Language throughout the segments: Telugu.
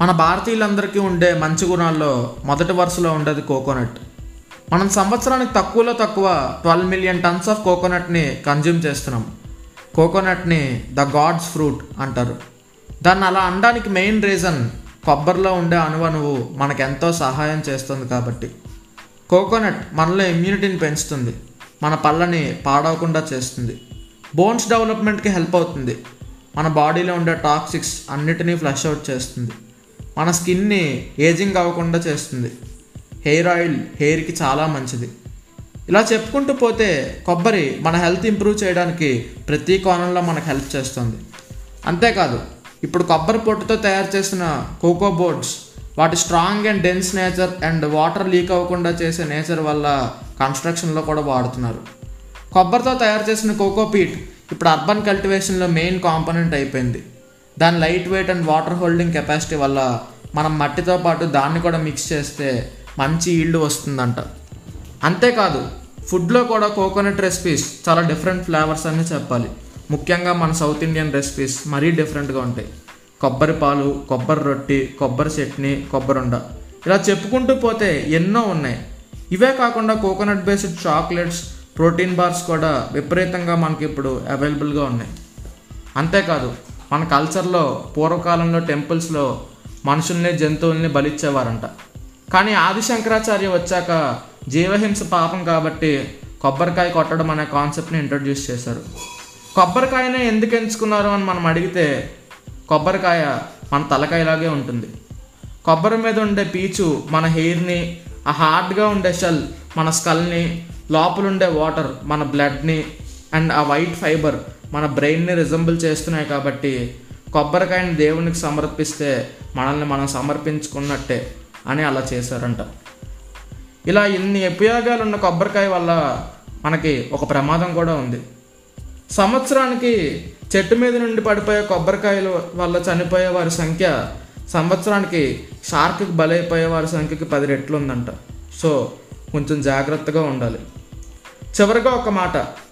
మన భారతీయులందరికీ ఉండే మంచి గుణాల్లో మొదటి వరుసలో ఉండేది కోకోనట్. మనం సంవత్సరానికి తక్కువలో తక్కువ ట్వెల్వ్ మిలియన్ టన్స్ ఆఫ్ కోకోనట్ని కన్జ్యూమ్ చేస్తున్నాం. కోకోనట్ని ద గాడ్స్ ఫ్రూట్ అంటారు. దాన్ని అలా అనడానికి మెయిన్ రీజన్ కొబ్బరిలో ఉండే అణువణువు మనకు ఎంతో సహాయం చేస్తుంది కాబట్టి. కోకోనట్ మనలో ఇమ్యూనిటీని పెంచుతుంది. మన పళ్ళని పాడవకుండా చేస్తుంది. బోన్స్ డెవలప్మెంట్కి హెల్ప్ అవుతుంది. మన బాడీలో ఉండే టాక్సిక్స్ అన్నిటినీ ఫ్లష్ అవుట్ చేస్తుంది. మన స్కిన్ని ఏజింగ్ అవ్వకుండా చేస్తుంది. హెయిర్ ఆయిల్ హెయిర్కి చాలా మంచిది. ఇలా చెప్పుకుంటూ పోతే కొబ్బరి మన హెల్త్ ఇంప్రూవ్ చేయడానికి ప్రతి కోణంలో మనకు హెల్ప్ చేస్తుంది. అంతేకాదు ఇప్పుడు కొబ్బరి పొట్టుతో తయారు చేసిన కోకో బోర్డ్స్ వాటి strong and dense nature and water leak అవ్వకుండా చేసే నేచర్ వల్ల కన్స్ట్రక్షన్లో కూడా వాడుతున్నారు. కొబ్బరితో తయారు చేసిన కోకో పీట్ ఇప్పుడు అర్బన్ కల్టివేషన్లో మెయిన్ కాంపోనెంట్ అయిపోయింది. దాని light weight and water holding capacity వల్ల మనం మట్టితో పాటు దాన్ని కూడా మిక్స్ చేస్తే మంచి ఈల్డ్ వస్తుందంట. అంతేకాదు ఫుడ్లో కూడా కోకోనట్ రెసిపీస్ చాలా డిఫరెంట్ ఫ్లేవర్స్ అని చెప్పాలి. ముఖ్యంగా మన సౌత్ ఇండియన్ రెసిపీస్ మరీ డిఫరెంట్గా ఉంటాయి. కొబ్బరి పాలు కొబ్బరి రొట్టి కొబ్బరి చట్నీ కొబ్బరి ఉండ. ఇలా చెప్పుకుంటూ పోతే ఎన్నో ఉన్నాయి. ఇవే కాకుండా coconut based chocolates protein bars కూడా విపరీతంగా మనకి ఇప్పుడు అవైలబుల్గా ఉన్నాయి. అంతేకాదు మన కల్చర్లో పూర్వకాలంలో టెంపుల్స్లో మనుషుల్ని జంతువుల్ని బలిచ్చేవారంట. కానీ ఆది శంకరాచార్య వచ్చాక జీవహింస పాపం కాబట్టి కొబ్బరికాయ కొట్టడం అనే కాన్సెప్ట్ని ఇంట్రడ్యూస్ చేశారు. కొబ్బరికాయనే ఎందుకు ఎంచుకున్నారు అని మనం అడిగితే కొబ్బరికాయ మన తలకాయలాగే ఉంటుంది. కొబ్బరి మీద ఉండే పీచు మన హెయిర్ని ఆ హార్డ్గా ఉండే షెల్ మన స్కల్ని లోపల ఉండే వాటర్ మన బ్లడ్ని అండ్ ఆ వైట్ ఫైబర్ మన బ్రెయిన్ని రిజంబుల్ చేస్తున్నాయి కాబట్టి కొబ్బరికాయని దేవునికి సమర్పిస్తే మనల్ని మనం సమర్పించుకున్నట్టే అని అలా చేశారంట. ఇలా ఇన్ని ఉపయోగాలు ఉన్న కొబ్బరికాయ వల్ల మనకి ఒక ప్రమాదం కూడా ఉంది. సంవత్సరానికి చెట్టు మీద నుండి పడిపోయే కొబ్బరికాయల వల్ల చనిపోయే వారి సంఖ్య సంవత్సరానికి షార్క్కి బలైపోయే వారి సంఖ్యకి పది రెట్లు ఉందంట. సో కొంచెం జాగ్రత్తగా ఉండాలి. చివరిగా ఒక మాట.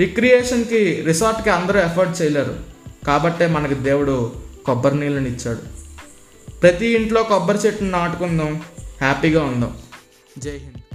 రిక్రియేషన్కి రిసార్ట్కి అందరూ ఎఫర్ట్ చేయలేరు. కాబట్టే మనకి దేవుడు కొబ్బరి నీళ్ళని ఇచ్చాడు. ప్రతి ఇంట్లో కొబ్బరి చెట్టును నాటుకుందాం హ్యాపీగా ఉందాం. జై హింద్.